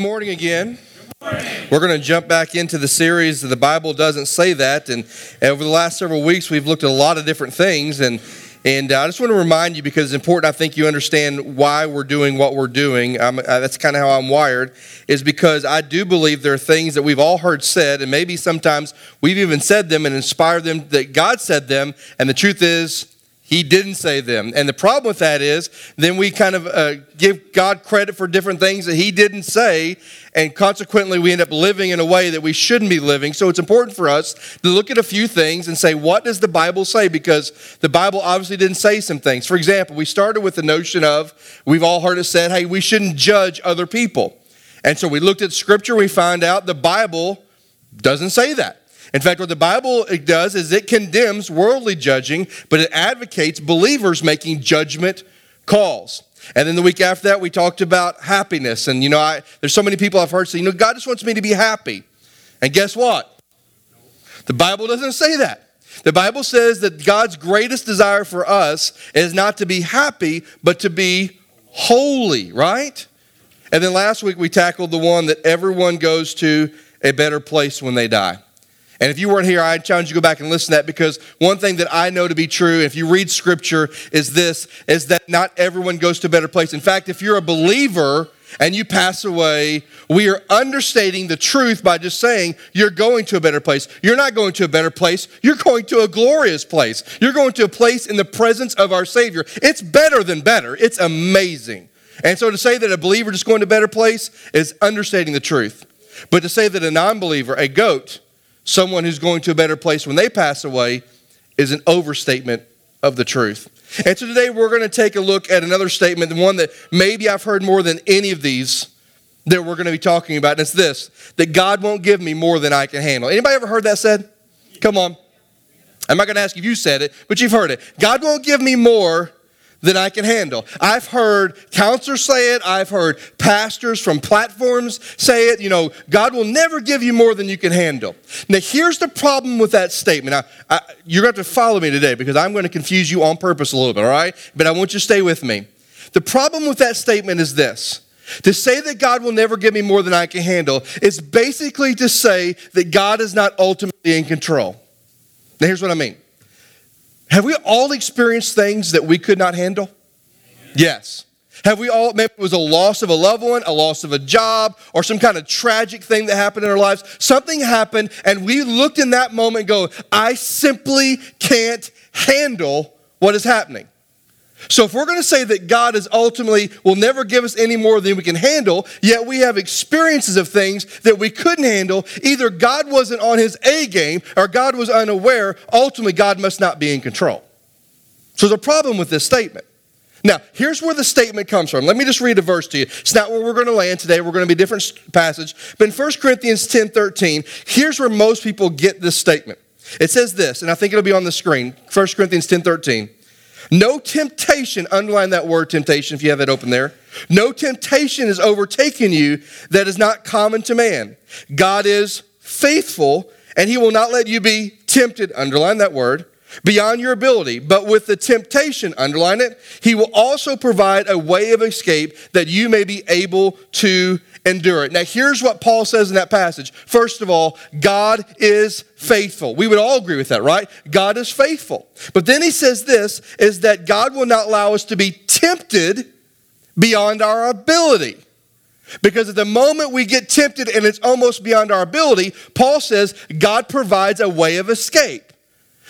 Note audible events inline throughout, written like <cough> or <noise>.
morning again. We're going to jump back into the series. The Bible doesn't say that, and over the last several weeks, we've looked at a lot of different things, and and uh, I just want to remind you because it's important. I think you understand why we're doing what we're doing. Uh, that's kind of how I'm wired. Is because I do believe there are things that we've all heard said, and maybe sometimes we've even said them and inspired them that God said them, and the truth is he didn't say them. And the problem with that is then we kind of uh, give God credit for different things that He didn't say, and consequently we end up living in a way that we shouldn't be living. So it's important for us to look at a few things and say, what does the Bible say? Because the Bible obviously didn't say some things. For example, we started with the notion of, we've all heard it said, hey, we shouldn't judge other people. And so we looked at Scripture, we found out the Bible doesn't say that. In fact, what the Bible does is it condemns worldly judging, but it advocates believers making judgment calls. And then the week after that, we talked about happiness. And, you know, I, there's so many people I've heard say, you know, God just wants me to be happy. And guess what? The Bible doesn't say that. The Bible says that God's greatest desire for us is not to be happy, but to be holy, right? And then last week we tackled the one that everyone goes to a better place when they die. And if you weren't here, I challenge you to go back and listen to that because one thing that I know to be true, if you read scripture, is this is that not everyone goes to a better place. In fact, if you're a believer and you pass away, we are understating the truth by just saying you're going to a better place. You're not going to a better place, you're going to a glorious place. You're going to a place in the presence of our Savior. It's better than better, it's amazing. And so to say that a believer just going to a better place is understating the truth. But to say that a non believer, a goat, someone who's going to a better place when they pass away is an overstatement of the truth. And so today we're going to take a look at another statement, the one that maybe I've heard more than any of these that we're going to be talking about. And it's this that God won't give me more than I can handle. Anybody ever heard that said? Come on. I'm not going to ask if you said it, but you've heard it. God won't give me more than I can handle. I've heard counselors say it, I've heard pastors from platforms say it. You know, God will never give you more than you can handle. Now, here's the problem with that statement. Now, I, you're going to have to follow me today because I'm going to confuse you on purpose a little bit, all right? But I want you to stay with me. The problem with that statement is this. To say that God will never give me more than I can handle is basically to say that God is not ultimately in control. Now, here's what I mean. Have we all experienced things that we could not handle? Yes. Have we all, maybe it was a loss of a loved one, a loss of a job, or some kind of tragic thing that happened in our lives? Something happened, and we looked in that moment and go, I simply can't handle what is happening. So, if we're going to say that God is ultimately will never give us any more than we can handle, yet we have experiences of things that we couldn't handle, either God wasn't on his A game or God was unaware, ultimately, God must not be in control. So, there's a problem with this statement. Now, here's where the statement comes from. Let me just read a verse to you. It's not where we're going to land today. We're going to be a different passage. But in 1 Corinthians 10 13, here's where most people get this statement. It says this, and I think it'll be on the screen 1 Corinthians 10 13. No temptation, underline that word temptation if you have it open there. No temptation is overtaken you that is not common to man. God is faithful, and he will not let you be tempted, underline that word, beyond your ability. But with the temptation, underline it, he will also provide a way of escape that you may be able to endure it. Now, here's what Paul says in that passage. First of all, God is faithful. We would all agree with that, right? God is faithful. But then he says this is that God will not allow us to be tempted beyond our ability. Because at the moment we get tempted and it's almost beyond our ability, Paul says God provides a way of escape.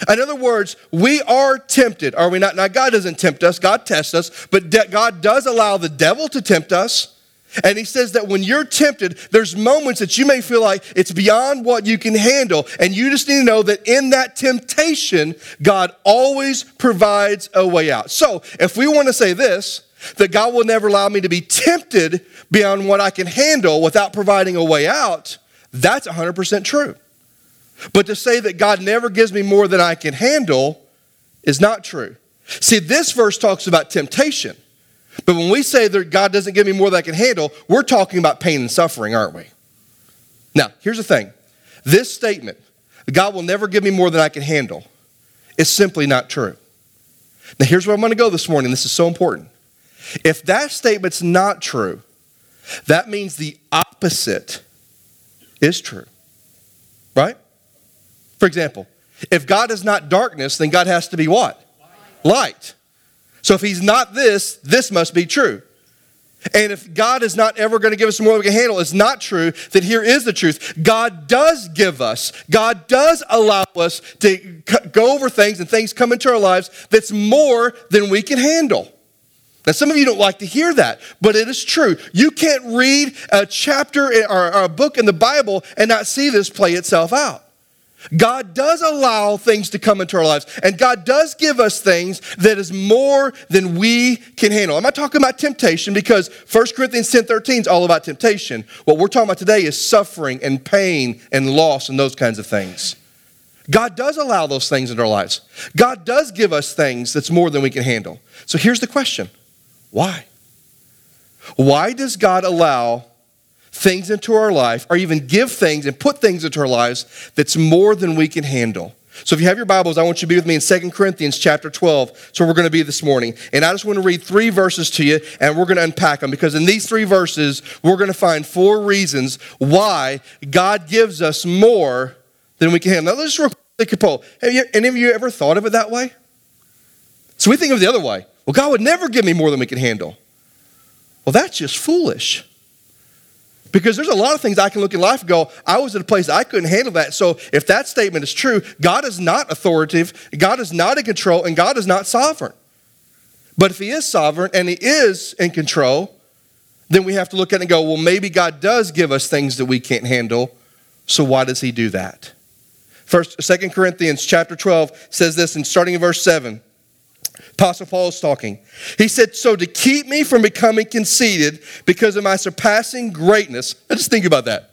In other words, we are tempted, are we not? Now, God doesn't tempt us, God tests us, but God does allow the devil to tempt us. And he says that when you're tempted, there's moments that you may feel like it's beyond what you can handle. And you just need to know that in that temptation, God always provides a way out. So if we want to say this, that God will never allow me to be tempted beyond what I can handle without providing a way out, that's 100% true. But to say that God never gives me more than I can handle is not true. See, this verse talks about temptation. But when we say that God doesn't give me more than I can handle, we're talking about pain and suffering, aren't we? Now, here's the thing this statement, God will never give me more than I can handle, is simply not true. Now, here's where I'm going to go this morning. This is so important. If that statement's not true, that means the opposite is true. Right? For example, if God is not darkness, then God has to be what? Light. So if he's not this, this must be true. And if God is not ever going to give us more than we can handle, it's not true, that here is the truth. God does give us, God does allow us to go over things and things come into our lives that's more than we can handle. Now, some of you don't like to hear that, but it is true. You can't read a chapter or a book in the Bible and not see this play itself out. God does allow things to come into our lives, and God does give us things that is more than we can handle. I'm not talking about temptation because 1 Corinthians 10 13 is all about temptation. What we're talking about today is suffering and pain and loss and those kinds of things. God does allow those things in our lives. God does give us things that's more than we can handle. So here's the question why? Why does God allow things into our life or even give things and put things into our lives that's more than we can handle. So if you have your Bibles, I want you to be with me in 2 Corinthians chapter 12. So we're going to be this morning. And I just want to read three verses to you and we're going to unpack them because in these three verses, we're going to find four reasons why God gives us more than we can handle. Now let's just think Paul. Have you, any of you ever thought of it that way? So we think of it the other way. Well, God would never give me more than we can handle. Well, that's just foolish. Because there's a lot of things I can look in life and go, I was at a place I couldn't handle that. So if that statement is true, God is not authoritative, God is not in control, and God is not sovereign. But if He is sovereign and He is in control, then we have to look at it and go, well, maybe God does give us things that we can't handle. So why does He do that? First, Second Corinthians chapter 12 says this, and starting in verse 7. Apostle Paul is talking. He said, So to keep me from becoming conceited because of my surpassing greatness, I just think about that.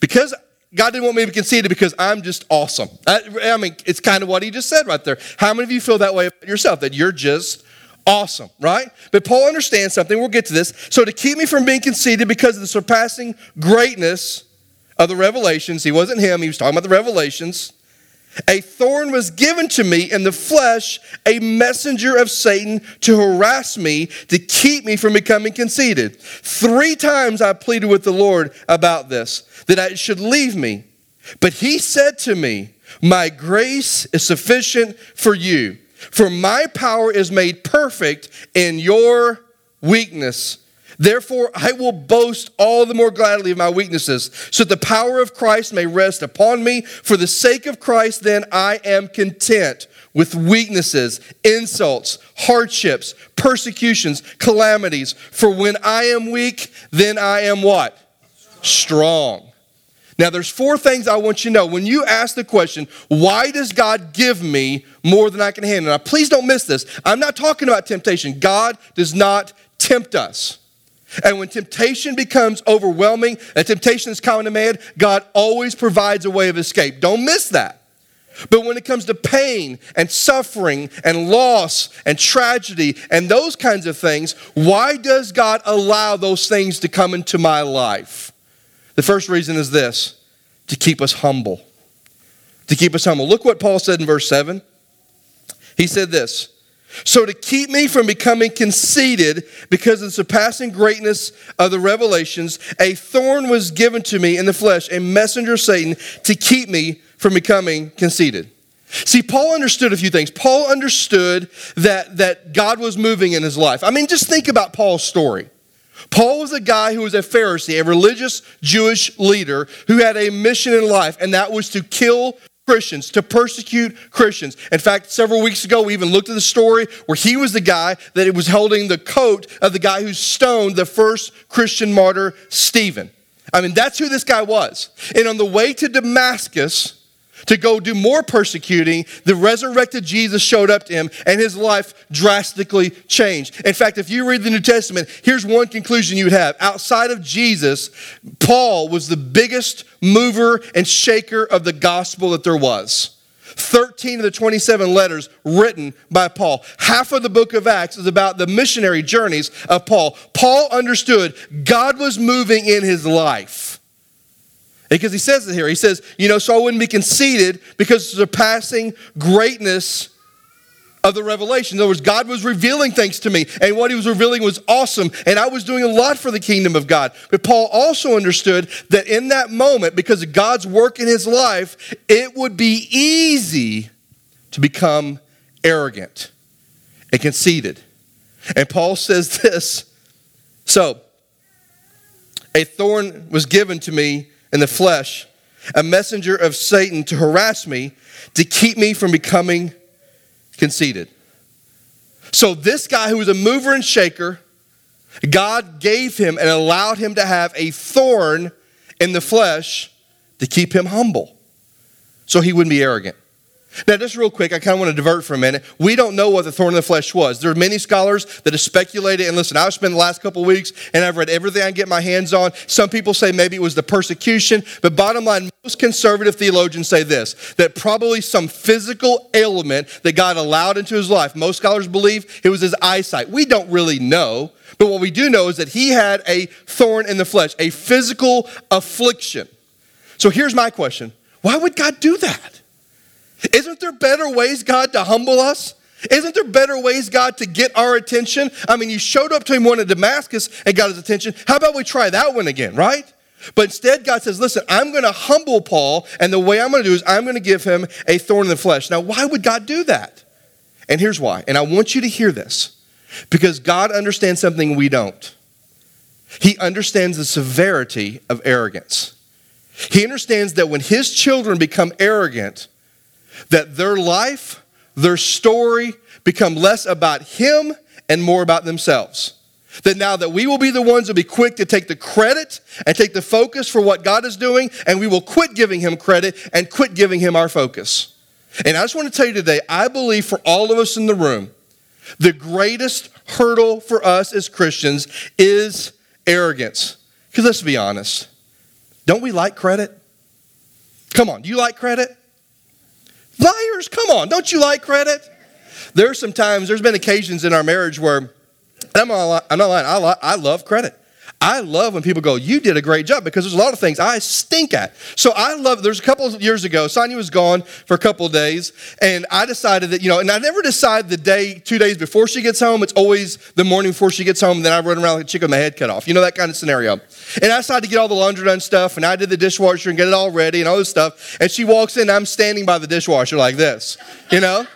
Because God didn't want me to be conceited because I'm just awesome. I, I mean, it's kind of what he just said right there. How many of you feel that way about yourself, that you're just awesome, right? But Paul understands something. We'll get to this. So to keep me from being conceited because of the surpassing greatness of the revelations, he wasn't him, he was talking about the revelations. A thorn was given to me in the flesh, a messenger of Satan to harass me, to keep me from becoming conceited. Three times I pleaded with the Lord about this, that I should leave me. But he said to me, My grace is sufficient for you, for my power is made perfect in your weakness. Therefore, I will boast all the more gladly of my weaknesses, so that the power of Christ may rest upon me. For the sake of Christ, then, I am content with weaknesses, insults, hardships, persecutions, calamities. For when I am weak, then I am what? Strong. Now, there's four things I want you to know. When you ask the question, why does God give me more than I can handle? Now, please don't miss this. I'm not talking about temptation. God does not tempt us. And when temptation becomes overwhelming, and temptation is common to man, God always provides a way of escape. Don't miss that. But when it comes to pain and suffering and loss and tragedy and those kinds of things, why does God allow those things to come into my life? The first reason is this to keep us humble. To keep us humble. Look what Paul said in verse 7. He said this so, to keep me from becoming conceited because of the surpassing greatness of the revelations, a thorn was given to me in the flesh, a messenger of Satan, to keep me from becoming conceited. See, Paul understood a few things. Paul understood that, that God was moving in his life. I mean, just think about Paul's story. Paul was a guy who was a Pharisee, a religious Jewish leader who had a mission in life, and that was to kill Christians, to persecute Christians. In fact, several weeks ago, we even looked at the story where he was the guy that was holding the coat of the guy who stoned the first Christian martyr, Stephen. I mean, that's who this guy was. And on the way to Damascus, to go do more persecuting, the resurrected Jesus showed up to him and his life drastically changed. In fact, if you read the New Testament, here's one conclusion you would have. Outside of Jesus, Paul was the biggest mover and shaker of the gospel that there was. 13 of the 27 letters written by Paul. Half of the book of Acts is about the missionary journeys of Paul. Paul understood God was moving in his life. Because he says it here. He says, you know, so I wouldn't be conceited because of the surpassing greatness of the revelation. In other words, God was revealing things to me, and what he was revealing was awesome, and I was doing a lot for the kingdom of God. But Paul also understood that in that moment, because of God's work in his life, it would be easy to become arrogant and conceited. And Paul says <laughs> this So, a thorn was given to me in the flesh, a messenger of Satan to harass me, to keep me from becoming conceited. So, this guy who was a mover and shaker, God gave him and allowed him to have a thorn in the flesh to keep him humble so he wouldn't be arrogant. Now, just real quick, I kind of want to divert for a minute. We don't know what the thorn in the flesh was. There are many scholars that have speculated. And listen, I've spent the last couple weeks and I've read everything I can get my hands on. Some people say maybe it was the persecution. But bottom line, most conservative theologians say this that probably some physical ailment that God allowed into his life. Most scholars believe it was his eyesight. We don't really know. But what we do know is that he had a thorn in the flesh, a physical affliction. So here's my question why would God do that? Isn't there better ways, God, to humble us? Isn't there better ways, God, to get our attention? I mean, you showed up to him one in Damascus and got his attention. How about we try that one again, right? But instead, God says, listen, I'm going to humble Paul, and the way I'm going to do is I'm going to give him a thorn in the flesh. Now, why would God do that? And here's why. And I want you to hear this because God understands something we don't. He understands the severity of arrogance. He understands that when his children become arrogant, that their life, their story become less about him and more about themselves. That now that we will be the ones to be quick to take the credit and take the focus for what God is doing, and we will quit giving him credit and quit giving him our focus. And I just want to tell you today, I believe for all of us in the room, the greatest hurdle for us as Christians is arrogance. Because let's be honest, don't we like credit? Come on, do you like credit? Liars, come on, don't you like credit? There's some times, there's been occasions in our marriage where, I'm not, I'm not lying, I, I love credit. I love when people go, You did a great job because there's a lot of things I stink at. So I love, there's a couple of years ago, Sonia was gone for a couple of days, and I decided that, you know, and I never decide the day, two days before she gets home. It's always the morning before she gets home, and then I run around like a chicken with my head cut off. You know, that kind of scenario. And I decided to get all the laundry done stuff, and I did the dishwasher and get it all ready and all this stuff. And she walks in, I'm standing by the dishwasher like this, you know?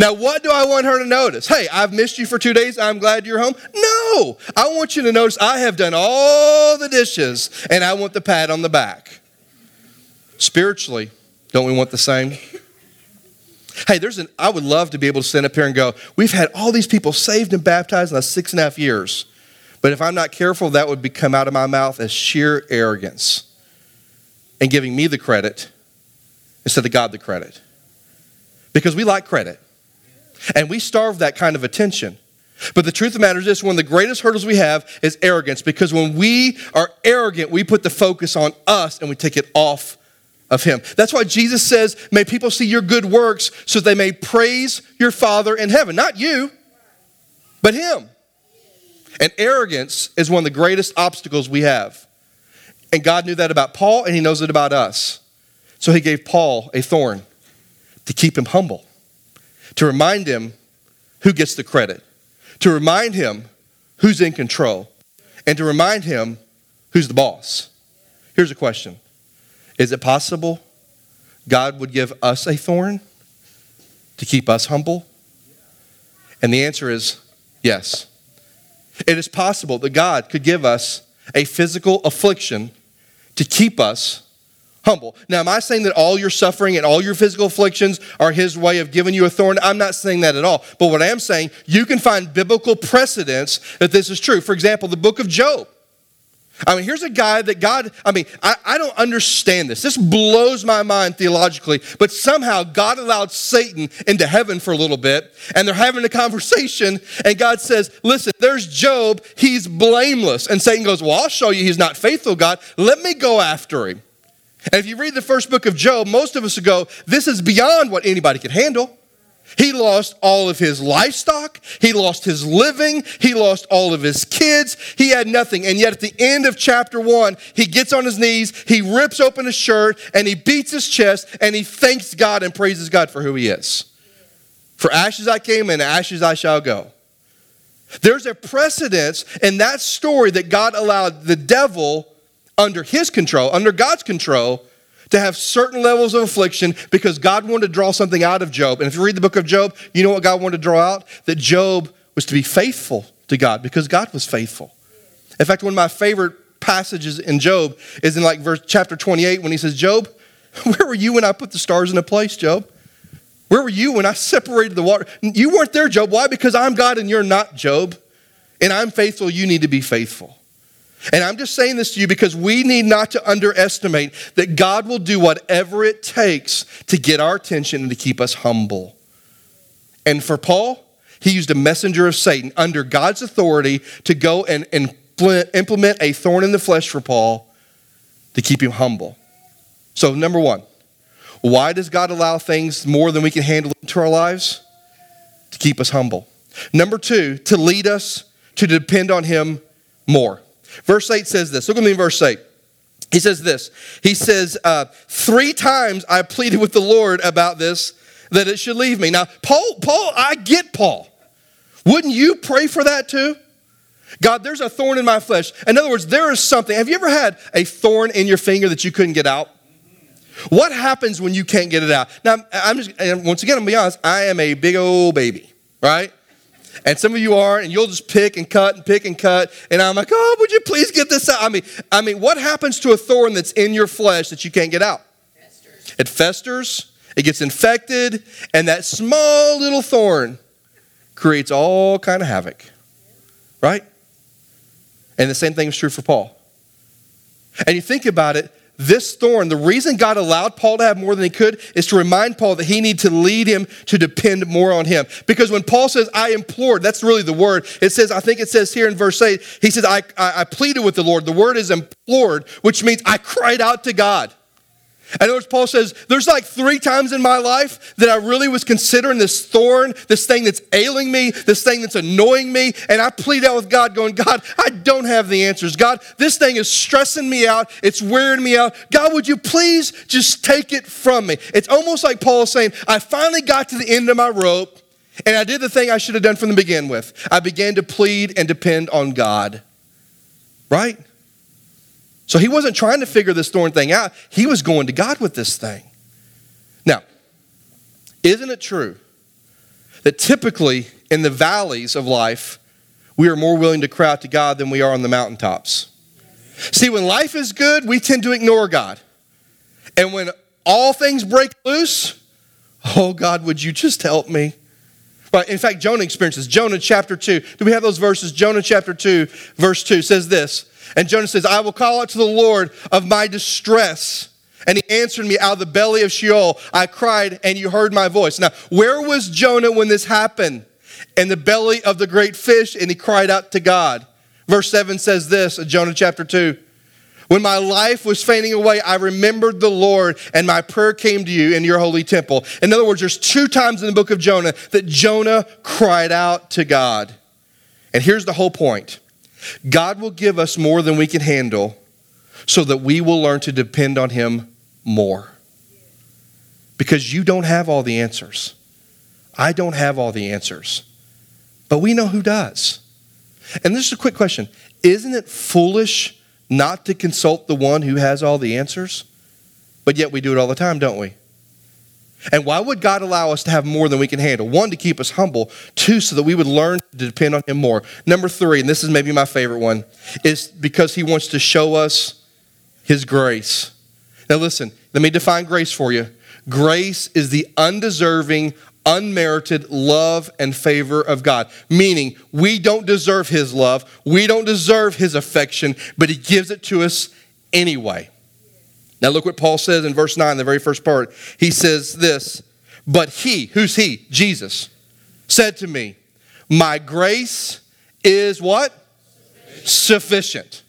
Now, what do I want her to notice? Hey, I've missed you for two days. I'm glad you're home. No, I want you to notice I have done all the dishes and I want the pat on the back. Spiritually, don't we want the same? Hey, there's an, I would love to be able to stand up here and go, we've had all these people saved and baptized in the six and a half years. But if I'm not careful, that would come out of my mouth as sheer arrogance and giving me the credit instead of God the credit. Because we like credit. And we starve that kind of attention. But the truth of the matter is this one of the greatest hurdles we have is arrogance because when we are arrogant, we put the focus on us and we take it off of Him. That's why Jesus says, May people see your good works so they may praise your Father in heaven. Not you, but Him. And arrogance is one of the greatest obstacles we have. And God knew that about Paul and He knows it about us. So He gave Paul a thorn to keep him humble to remind him who gets the credit, to remind him who's in control, and to remind him who's the boss. Here's a question Is it possible God would give us a thorn to keep us humble? And the answer is yes. It is possible that God could give us a physical affliction to keep us humble. Now, am I saying that all your suffering and all your physical afflictions are His way of giving you a thorn? I'm not saying that at all. But what I am saying, you can find biblical precedents that this is true. For example, the book of Job. I mean, here's a guy that God, I mean, I, I don't understand this. This blows my mind theologically, but somehow God allowed Satan into heaven for a little bit, and they're having a conversation, and God says, Listen, there's Job, he's blameless. And Satan goes, Well, I'll show you he's not faithful, God. Let me go after him. And if you read the first book of Job, most of us would go, This is beyond what anybody could handle. He lost all of his livestock. He lost his living. He lost all of his kids. He had nothing. And yet, at the end of chapter one, he gets on his knees, he rips open his shirt, and he beats his chest, and he thanks God and praises God for who he is. For ashes I came, and ashes I shall go. There's a precedence in that story that God allowed the devil under his control, under God's control, to have certain levels of affliction because God wanted to draw something out of Job. And if you read the book of Job, you know what God wanted to draw out? That Job was to be faithful to God because God was faithful. In fact, one of my favorite passages in Job is in like verse chapter 28 when he says, Job, <laughs> where were you when I put the stars in a place, Job? Where were you when I separated the water? You weren't there, Job. Why? Because I'm God and you're not, Job. And I'm faithful, you need to be faithful. And I'm just saying this to you because we need not to underestimate that God will do whatever it takes to get our attention and to keep us humble. And for Paul, he used a messenger of Satan under God's authority to go and, implement a thorn in the flesh for Paul to keep him humble. So, number one, why does God allow things more than we can handle into our lives? To keep us humble. Number two, to lead us to depend on Him more. Verse 8 says this. Look at me in verse 8. He says this. He says, uh, Three times I pleaded with the Lord about this, that it should leave me. Now, Paul, Paul, I get Paul. Wouldn't you pray for that too? God, there's a thorn in my flesh. In other words, there is something. Have you ever had a thorn in your finger that you couldn't get out? What happens when you can't get it out? Now, I'm just, once again, I'm gonna be honest, I am a big old baby, right? And some of you are, and you'll just pick and cut and pick and cut. And I'm like, oh, would you please get this out? I mean, I mean, what happens to a thorn that's in your flesh that you can't get out? Festers. It festers, it gets infected, and that small little thorn creates all kind of havoc. Right? And the same thing is true for Paul. And you think about it, this thorn, the reason God allowed Paul to have more than he could is to remind Paul that he needed to lead him to depend more on him. Because when Paul says, I implored, that's really the word. It says, I think it says here in verse 8, he says, I, I, I pleaded with the Lord. The word is implored, which means I cried out to God. I know Paul says, there's like three times in my life that I really was considering this thorn, this thing that's ailing me, this thing that's annoying me. And I plead out with God, going, God, I don't have the answers. God, this thing is stressing me out. It's wearing me out. God, would you please just take it from me? It's almost like Paul saying, I finally got to the end of my rope and I did the thing I should have done from the begin with. I began to plead and depend on God. Right? So he wasn't trying to figure this thorn thing out, he was going to God with this thing. Now, isn't it true that typically in the valleys of life, we are more willing to cry out to God than we are on the mountaintops? See, when life is good, we tend to ignore God. And when all things break loose, oh God, would you just help me? But In fact, Jonah experiences Jonah chapter 2. Do we have those verses? Jonah chapter 2, verse 2 says this and Jonah says, I will call out to the Lord of my distress. And he answered me out of the belly of Sheol. I cried, and you heard my voice. Now, where was Jonah when this happened? In the belly of the great fish, and he cried out to God. Verse 7 says this, Jonah chapter 2. When my life was fading away, I remembered the Lord, and my prayer came to you in your holy temple. In other words, there's two times in the book of Jonah that Jonah cried out to God. And here's the whole point God will give us more than we can handle so that we will learn to depend on Him more. Because you don't have all the answers. I don't have all the answers. But we know who does. And this is a quick question Isn't it foolish not to consult the one who has all the answers? But yet we do it all the time, don't we? And why would God allow us to have more than we can handle? One, to keep us humble. Two, so that we would learn to depend on Him more. Number three, and this is maybe my favorite one, is because He wants to show us His grace. Now, listen, let me define grace for you. Grace is the undeserving, unmerited love and favor of God. Meaning, we don't deserve His love, we don't deserve His affection, but He gives it to us anyway. Now, look what Paul says in verse 9, the very first part. He says this, but he, who's he? Jesus, said to me, My grace is what? Sufficient.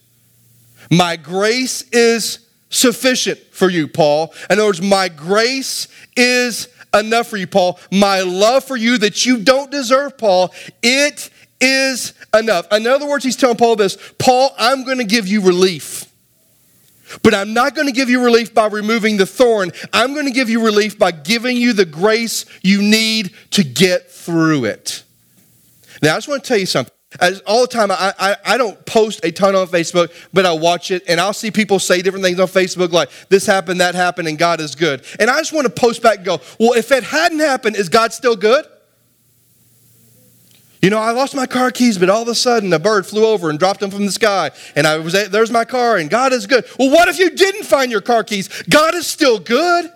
My grace is sufficient for you, Paul. In other words, my grace is enough for you, Paul. My love for you that you don't deserve, Paul, it is enough. In other words, he's telling Paul this Paul, I'm going to give you relief. But I'm not going to give you relief by removing the thorn. I'm going to give you relief by giving you the grace you need to get through it. Now, I just want to tell you something. As all the time, I, I, I, don't post a ton on Facebook, but I watch it and I'll see people say different things on Facebook like this happened, that happened, and God is good. And I just want to post back and go, well, if it hadn't happened, is God still good? You know, I lost my car keys, but all of a sudden a bird flew over and dropped them from the sky. And I was there's my car, and God is good. Well, what if you didn't find your car keys? God is still good,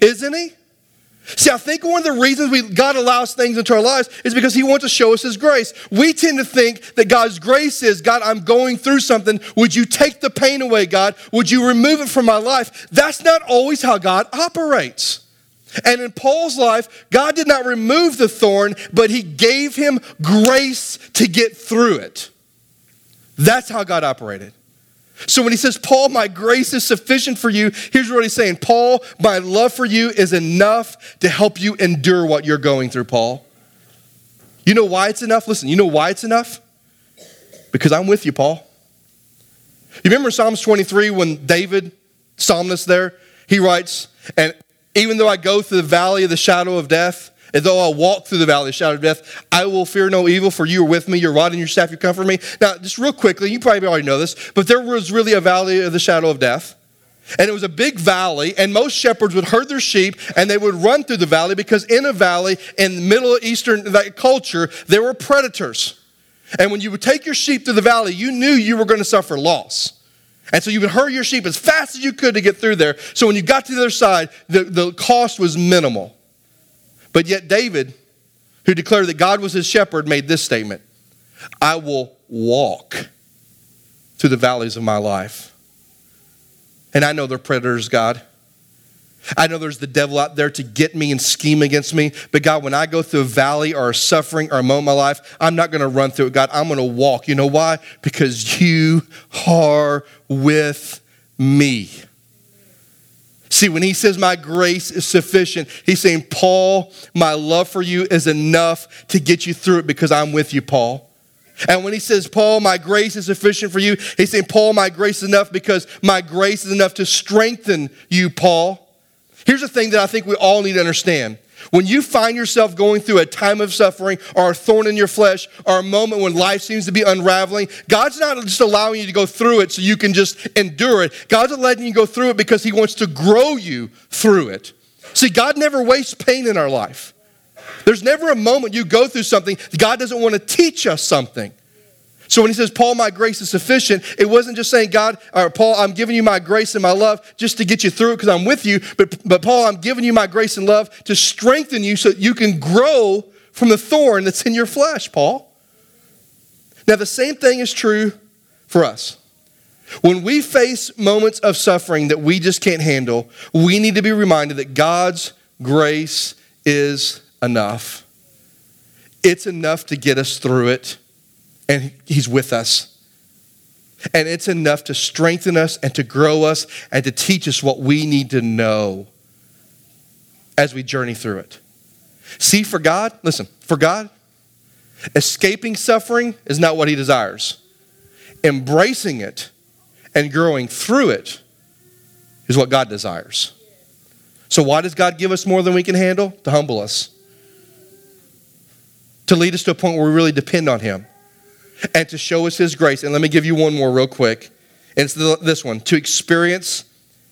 isn't He? See, I think one of the reasons we, God allows things into our lives is because He wants to show us His grace. We tend to think that God's grace is, God, I'm going through something. Would you take the pain away, God? Would you remove it from my life? That's not always how God operates. And in Paul's life, God did not remove the thorn, but he gave him grace to get through it. That's how God operated. So when he says, Paul, my grace is sufficient for you, here's what he's saying Paul, my love for you is enough to help you endure what you're going through, Paul. You know why it's enough? Listen, you know why it's enough? Because I'm with you, Paul. You remember Psalms 23 when David, psalmist there, he writes, and even though I go through the valley of the shadow of death, and though I walk through the valley of the shadow of death, I will fear no evil, for you are with me. Your rod and your staff, you comfort me. Now, just real quickly, you probably already know this, but there was really a valley of the shadow of death. And it was a big valley, and most shepherds would herd their sheep and they would run through the valley because in a valley, in Middle Eastern culture, there were predators. And when you would take your sheep through the valley, you knew you were going to suffer loss. And so you would hurry your sheep as fast as you could to get through there. So when you got to the other side, the, the cost was minimal. But yet, David, who declared that God was his shepherd, made this statement I will walk through the valleys of my life. And I know they're predators, God. I know there's the devil out there to get me and scheme against me. But God, when I go through a valley or a suffering or a moment in my life, I'm not going to run through it. God, I'm going to walk. You know why? Because you are with me. See, when he says, My grace is sufficient, he's saying, Paul, my love for you is enough to get you through it because I'm with you, Paul. And when he says, Paul, my grace is sufficient for you, he's saying, Paul, my grace is enough because my grace is enough to strengthen you, Paul. Here's the thing that I think we all need to understand. When you find yourself going through a time of suffering or a thorn in your flesh or a moment when life seems to be unraveling, God's not just allowing you to go through it so you can just endure it. God's letting you go through it because He wants to grow you through it. See, God never wastes pain in our life. There's never a moment you go through something, God doesn't want to teach us something. So when he says, Paul, my grace is sufficient, it wasn't just saying, God, or Paul, I'm giving you my grace and my love just to get you through it because I'm with you. But, but Paul, I'm giving you my grace and love to strengthen you so that you can grow from the thorn that's in your flesh, Paul. Now, the same thing is true for us. When we face moments of suffering that we just can't handle, we need to be reminded that God's grace is enough. It's enough to get us through it and He's with us. And it's enough to strengthen us and to grow us and to teach us what we need to know as we journey through it. See, for God, listen, for God, escaping suffering is not what He desires. Embracing it and growing through it is what God desires. So, why does God give us more than we can handle? To humble us, to lead us to a point where we really depend on Him and to show us His grace. And let me give you one more real quick. And it's this one to experience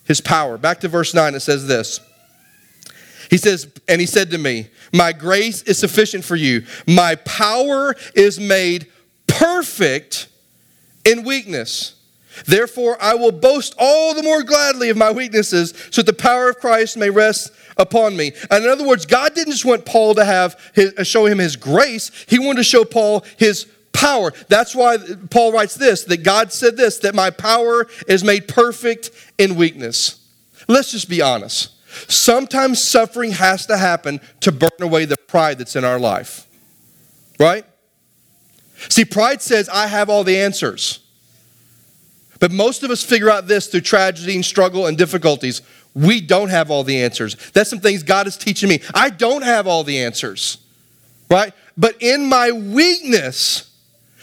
His power. Back to verse 9, it says this. He says, and He said to me, My grace is sufficient for you, my power is made perfect in weakness. Therefore, I will boast all the more gladly of my weaknesses, so that the power of Christ may rest upon me. And in other words, God didn't just want Paul to have his, show him his grace; He wanted to show Paul His power. That's why Paul writes this that God said this, that my power is made perfect in weakness. Let's just be honest. Sometimes suffering has to happen to burn away the pride that's in our life. Right? See, pride says, I have all the answers. But most of us figure out this through tragedy and struggle and difficulties. We don't have all the answers. That's some things God is teaching me. I don't have all the answers. Right? But in my weakness,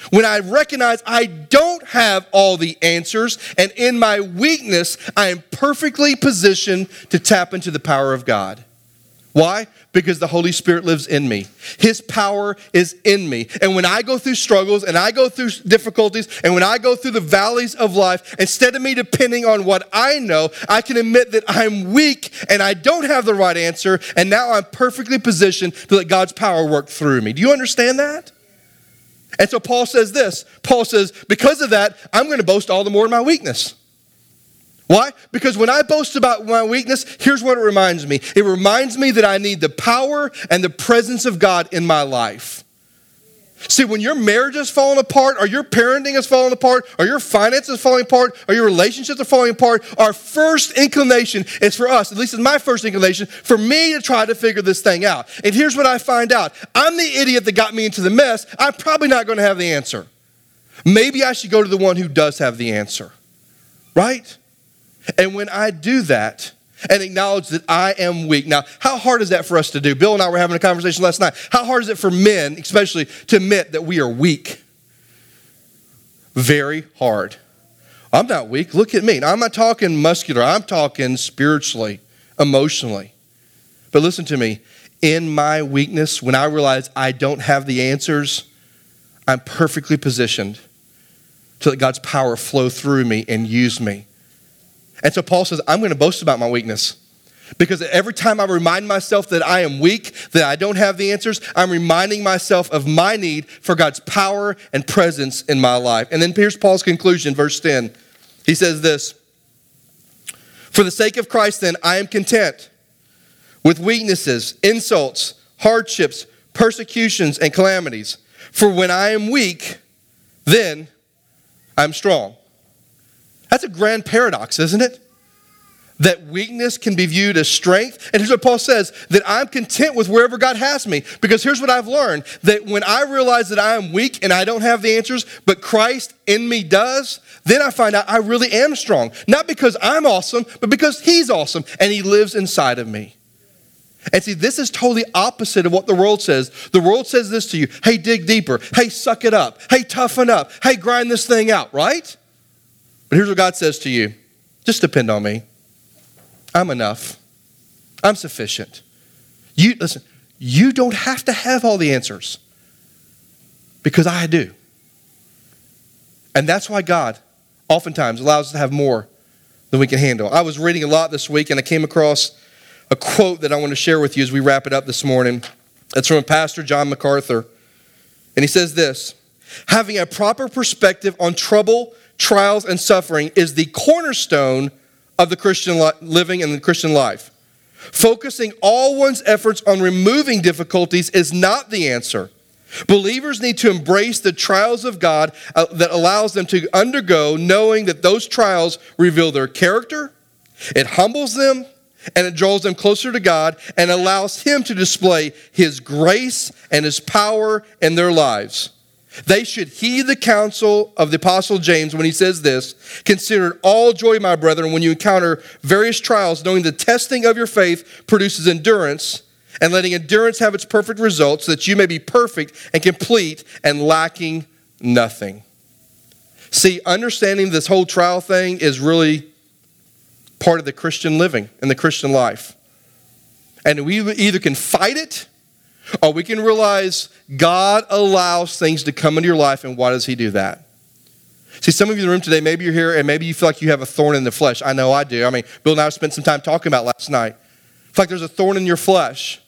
When I recognize I don't have all the answers, and in my weakness, I am perfectly positioned to tap into the power of God. Why? Because the Holy Spirit lives in me. His power is in me. And when I go through struggles and I go through difficulties and when I go through the valleys of life, instead of me depending on what I know, I can admit that I'm weak and I don't have the right answer. And now I'm perfectly positioned to let God's power work through me. Do you understand that? And so Paul says this Paul says, because of that, I'm going to boast all the more in my weakness. Why? Because when I boast about my weakness, here's what it reminds me it reminds me that I need the power and the presence of God in my life. See, when your marriage is falling apart, or your parenting is falling apart, or your finances is falling apart, or your relationships are falling apart, our first inclination is for us, at least it's my first inclination, for me to try to figure this thing out. And here's what I find out I'm the idiot that got me into the mess. I'm probably not going to have the answer. Maybe I should go to the one who does have the answer, right? And when I do that and acknowledge that I am weak, now, how hard is that for us to do? Bill and I were having a conversation last night. How hard is it for men, especially, to admit that we are weak? Very hard. I'm not weak. Look at me. Now, I'm not talking muscular, I'm talking spiritually, emotionally. But listen to me. In my weakness, when I realize I don't have the answers, I'm perfectly positioned to let God's power flow through me and use me. And so Paul says, I'm going to boast about my weakness. Because every time I remind myself that I am weak, that I don't have the answers, I'm reminding myself of my need for God's power and presence in my life. And then here's Paul's conclusion, verse 10. He says this For the sake of Christ, then, I am content with weaknesses, insults, hardships, persecutions, and calamities. For when I am weak, then I'm strong. That's a grand paradox, isn't it? That weakness can be viewed as strength. And here's what Paul says that I'm content with wherever God has me. Because here's what I've learned that when I realize that I am weak and I don't have the answers, but Christ in me does, then I find out I really am strong. Not because I'm awesome, but because He's awesome and He lives inside of me. And see, this is totally opposite of what the world says. The world says this to you hey, dig deeper. Hey, suck it up. Hey, toughen up. Hey, grind this thing out, right? But here's what God says to you just depend on me. I'm enough. I'm sufficient. You listen, you don't have to have all the answers because I do. And that's why God oftentimes allows us to have more than we can handle. I was reading a lot this week and I came across a quote that I want to share with you as we wrap it up this morning. It's from Pastor John MacArthur. And he says this Having a proper perspective on trouble trials, and suffering is the cornerstone of the Christian li- living and the Christian life. Focusing all one's efforts on removing difficulties is not the answer. Believers need to embrace the trials of God uh, that allows them to undergo, knowing that those trials reveal their character, it humbles them, and it draws them closer to God and allows Him to display His grace and His power in their lives. They should heed the counsel of the Apostle James when he says this Consider all joy, my brethren, when you encounter various trials, knowing the testing of your faith produces endurance, and letting endurance have its perfect result, so that you may be perfect and complete and lacking nothing. See, understanding this whole trial thing is really part of the Christian living and the Christian life. And we either can fight it or we can realize God allows things to come into your life, and why does He do that? See, some of you in the room today, maybe you're here and maybe you feel like you have a thorn in the flesh. I know I do. I mean, Bill and I spent some time talking about last night. It's like there's a thorn in your flesh.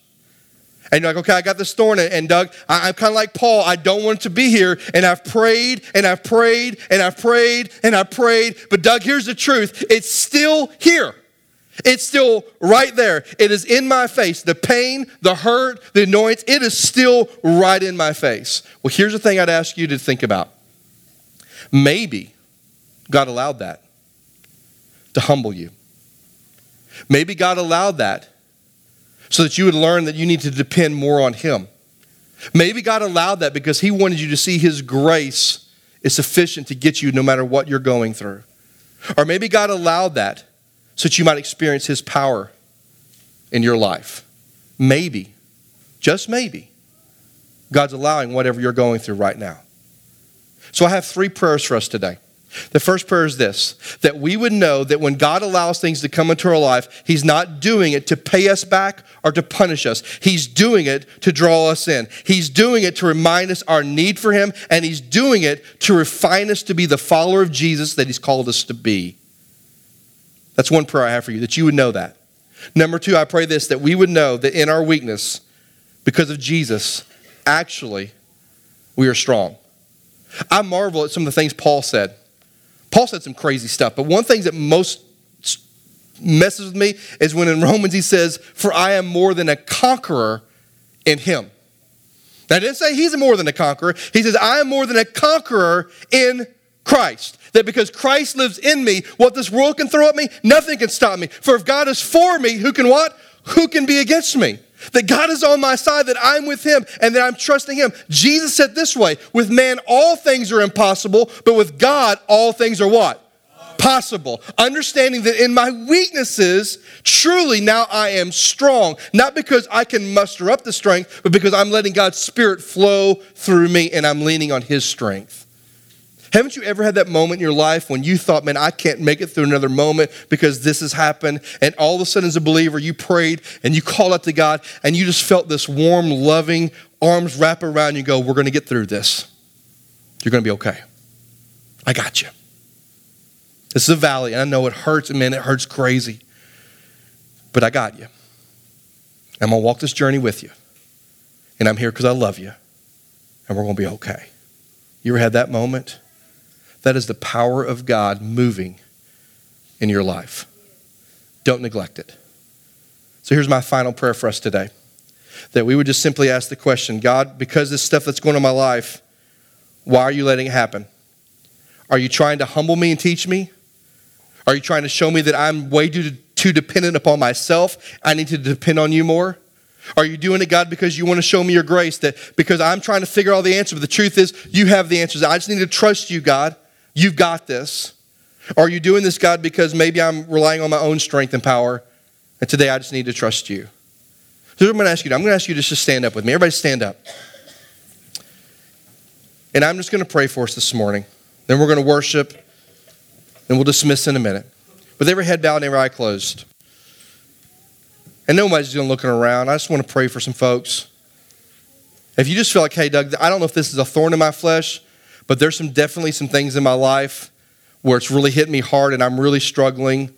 And you're like, okay, I got this thorn. And Doug, I'm kind of like Paul. I don't want to be here. And I've prayed and I've prayed and I've prayed and I've prayed. But Doug, here's the truth it's still here. It's still right there. It is in my face. The pain, the hurt, the annoyance, it is still right in my face. Well, here's the thing I'd ask you to think about. Maybe God allowed that to humble you. Maybe God allowed that so that you would learn that you need to depend more on Him. Maybe God allowed that because He wanted you to see His grace is sufficient to get you no matter what you're going through. Or maybe God allowed that so that you might experience His power in your life. Maybe, just maybe, God's allowing whatever you're going through right now. So I have three prayers for us today. The first prayer is this that we would know that when God allows things to come into our life, He's not doing it to pay us back or to punish us. He's doing it to draw us in. He's doing it to remind us our need for Him, and He's doing it to refine us to be the follower of Jesus that He's called us to be. That's one prayer I have for you, that you would know that. Number two, I pray this that we would know that in our weakness, because of Jesus, actually, we are strong. I marvel at some of the things Paul said. Paul said some crazy stuff, but one thing that most messes with me is when in <laughs> Romans he says, For I am more than a conqueror in him. That didn't say he's more than a conqueror. He says, I am more than a conqueror in Christ. That because Christ lives in me, what this world can throw at me, nothing can stop me. For if God is for me, who can what? Who can be against me? That God is on my side, that I'm with Him, and that I'm trusting Him. Jesus said this way with man, all things are impossible, but with God, all things are what? Possible. Understanding that in my weaknesses, truly now I am strong. Not because I can muster up the strength, but because I'm letting God's Spirit flow through me and I'm leaning on His strength. Haven't you ever had that moment in your life when you thought, man, I can't make it through another moment because this has happened? And all of a sudden, as a believer, you prayed and you called out to God and you just felt this warm, loving arms wrap around you and go, We're going to get through this. You're going to be okay. I got you. This is a valley, and I know it hurts, and man, it hurts crazy. But I got you. I'm going to walk this journey with you. And I'm here because I love you. And we're going to be okay. You ever had that moment? That is the power of God moving in your life. Don't neglect it. So here's my final prayer for us today that we would just simply ask the question God, because this stuff that's going on in my life, why are you letting it happen? Are you trying to humble me and teach me? Are you trying to show me that I'm way too, too dependent upon myself? I need to depend on you more? Are you doing it, God, because you want to show me your grace? That because I'm trying to figure out the answer, but the truth is you have the answers. I just need to trust you, God. You've got this. Are you doing this, God, because maybe I'm relying on my own strength and power, and today I just need to trust you? So I'm going to ask you. I'm going to ask you to just stand up with me. Everybody stand up. And I'm just going to pray for us this morning. Then we're going to worship, and we'll dismiss in a minute. With every head bowed and every eye closed. And nobody's even looking around. I just want to pray for some folks. If you just feel like, hey, Doug, I don't know if this is a thorn in my flesh, but there's some definitely some things in my life where it's really hit me hard and I'm really struggling.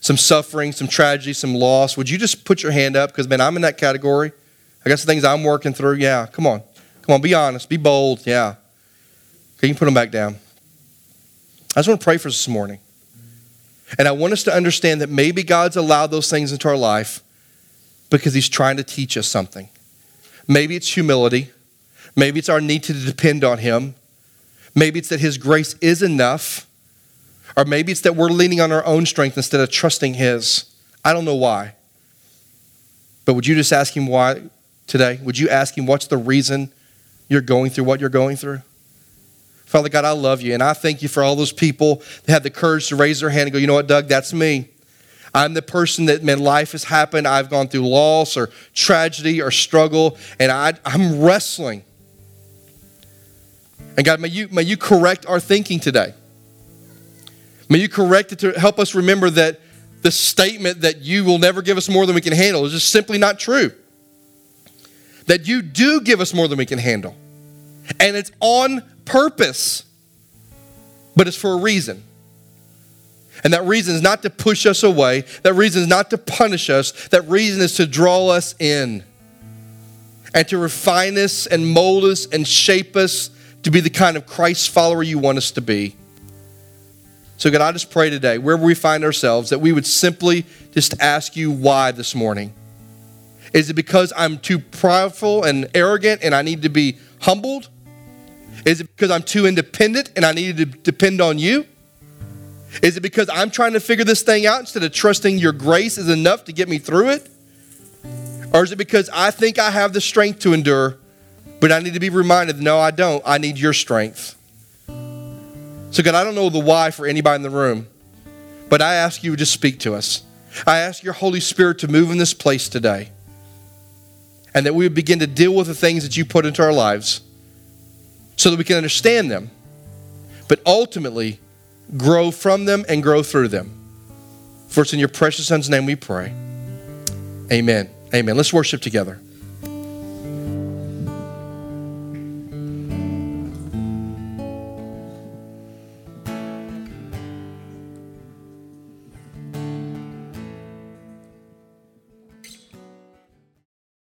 Some suffering, some tragedy, some loss. Would you just put your hand up? Because, man, I'm in that category. I got some things I'm working through. Yeah, come on. Come on, be honest, be bold. Yeah. Okay, you can put them back down. I just want to pray for this morning. And I want us to understand that maybe God's allowed those things into our life because he's trying to teach us something. Maybe it's humility. Maybe it's our need to depend on him. Maybe it's that his grace is enough. Or maybe it's that we're leaning on our own strength instead of trusting his. I don't know why. But would you just ask him why today? Would you ask him what's the reason you're going through what you're going through? Father God, I love you. And I thank you for all those people that had the courage to raise their hand and go, you know what, Doug, that's me. I'm the person that, man, life has happened. I've gone through loss or tragedy or struggle, and I, I'm wrestling. And God, may you, may you correct our thinking today. May you correct it to help us remember that the statement that you will never give us more than we can handle is just simply not true. That you do give us more than we can handle. And it's on purpose, but it's for a reason. And that reason is not to push us away. That reason is not to punish us. That reason is to draw us in and to refine us and mold us and shape us to be the kind of Christ follower you want us to be. So, God, I just pray today, wherever we find ourselves, that we would simply just ask you why this morning. Is it because I'm too prideful and arrogant and I need to be humbled? Is it because I'm too independent and I need to depend on you? Is it because I'm trying to figure this thing out instead of trusting your grace is enough to get me through it? Or is it because I think I have the strength to endure, but I need to be reminded, no, I don't. I need your strength. So, God, I don't know the why for anybody in the room, but I ask you to speak to us. I ask your Holy Spirit to move in this place today and that we would begin to deal with the things that you put into our lives so that we can understand them but ultimately grow from them and grow through them. For it's in your precious Son's name we pray. Amen. Amen. Let's worship together.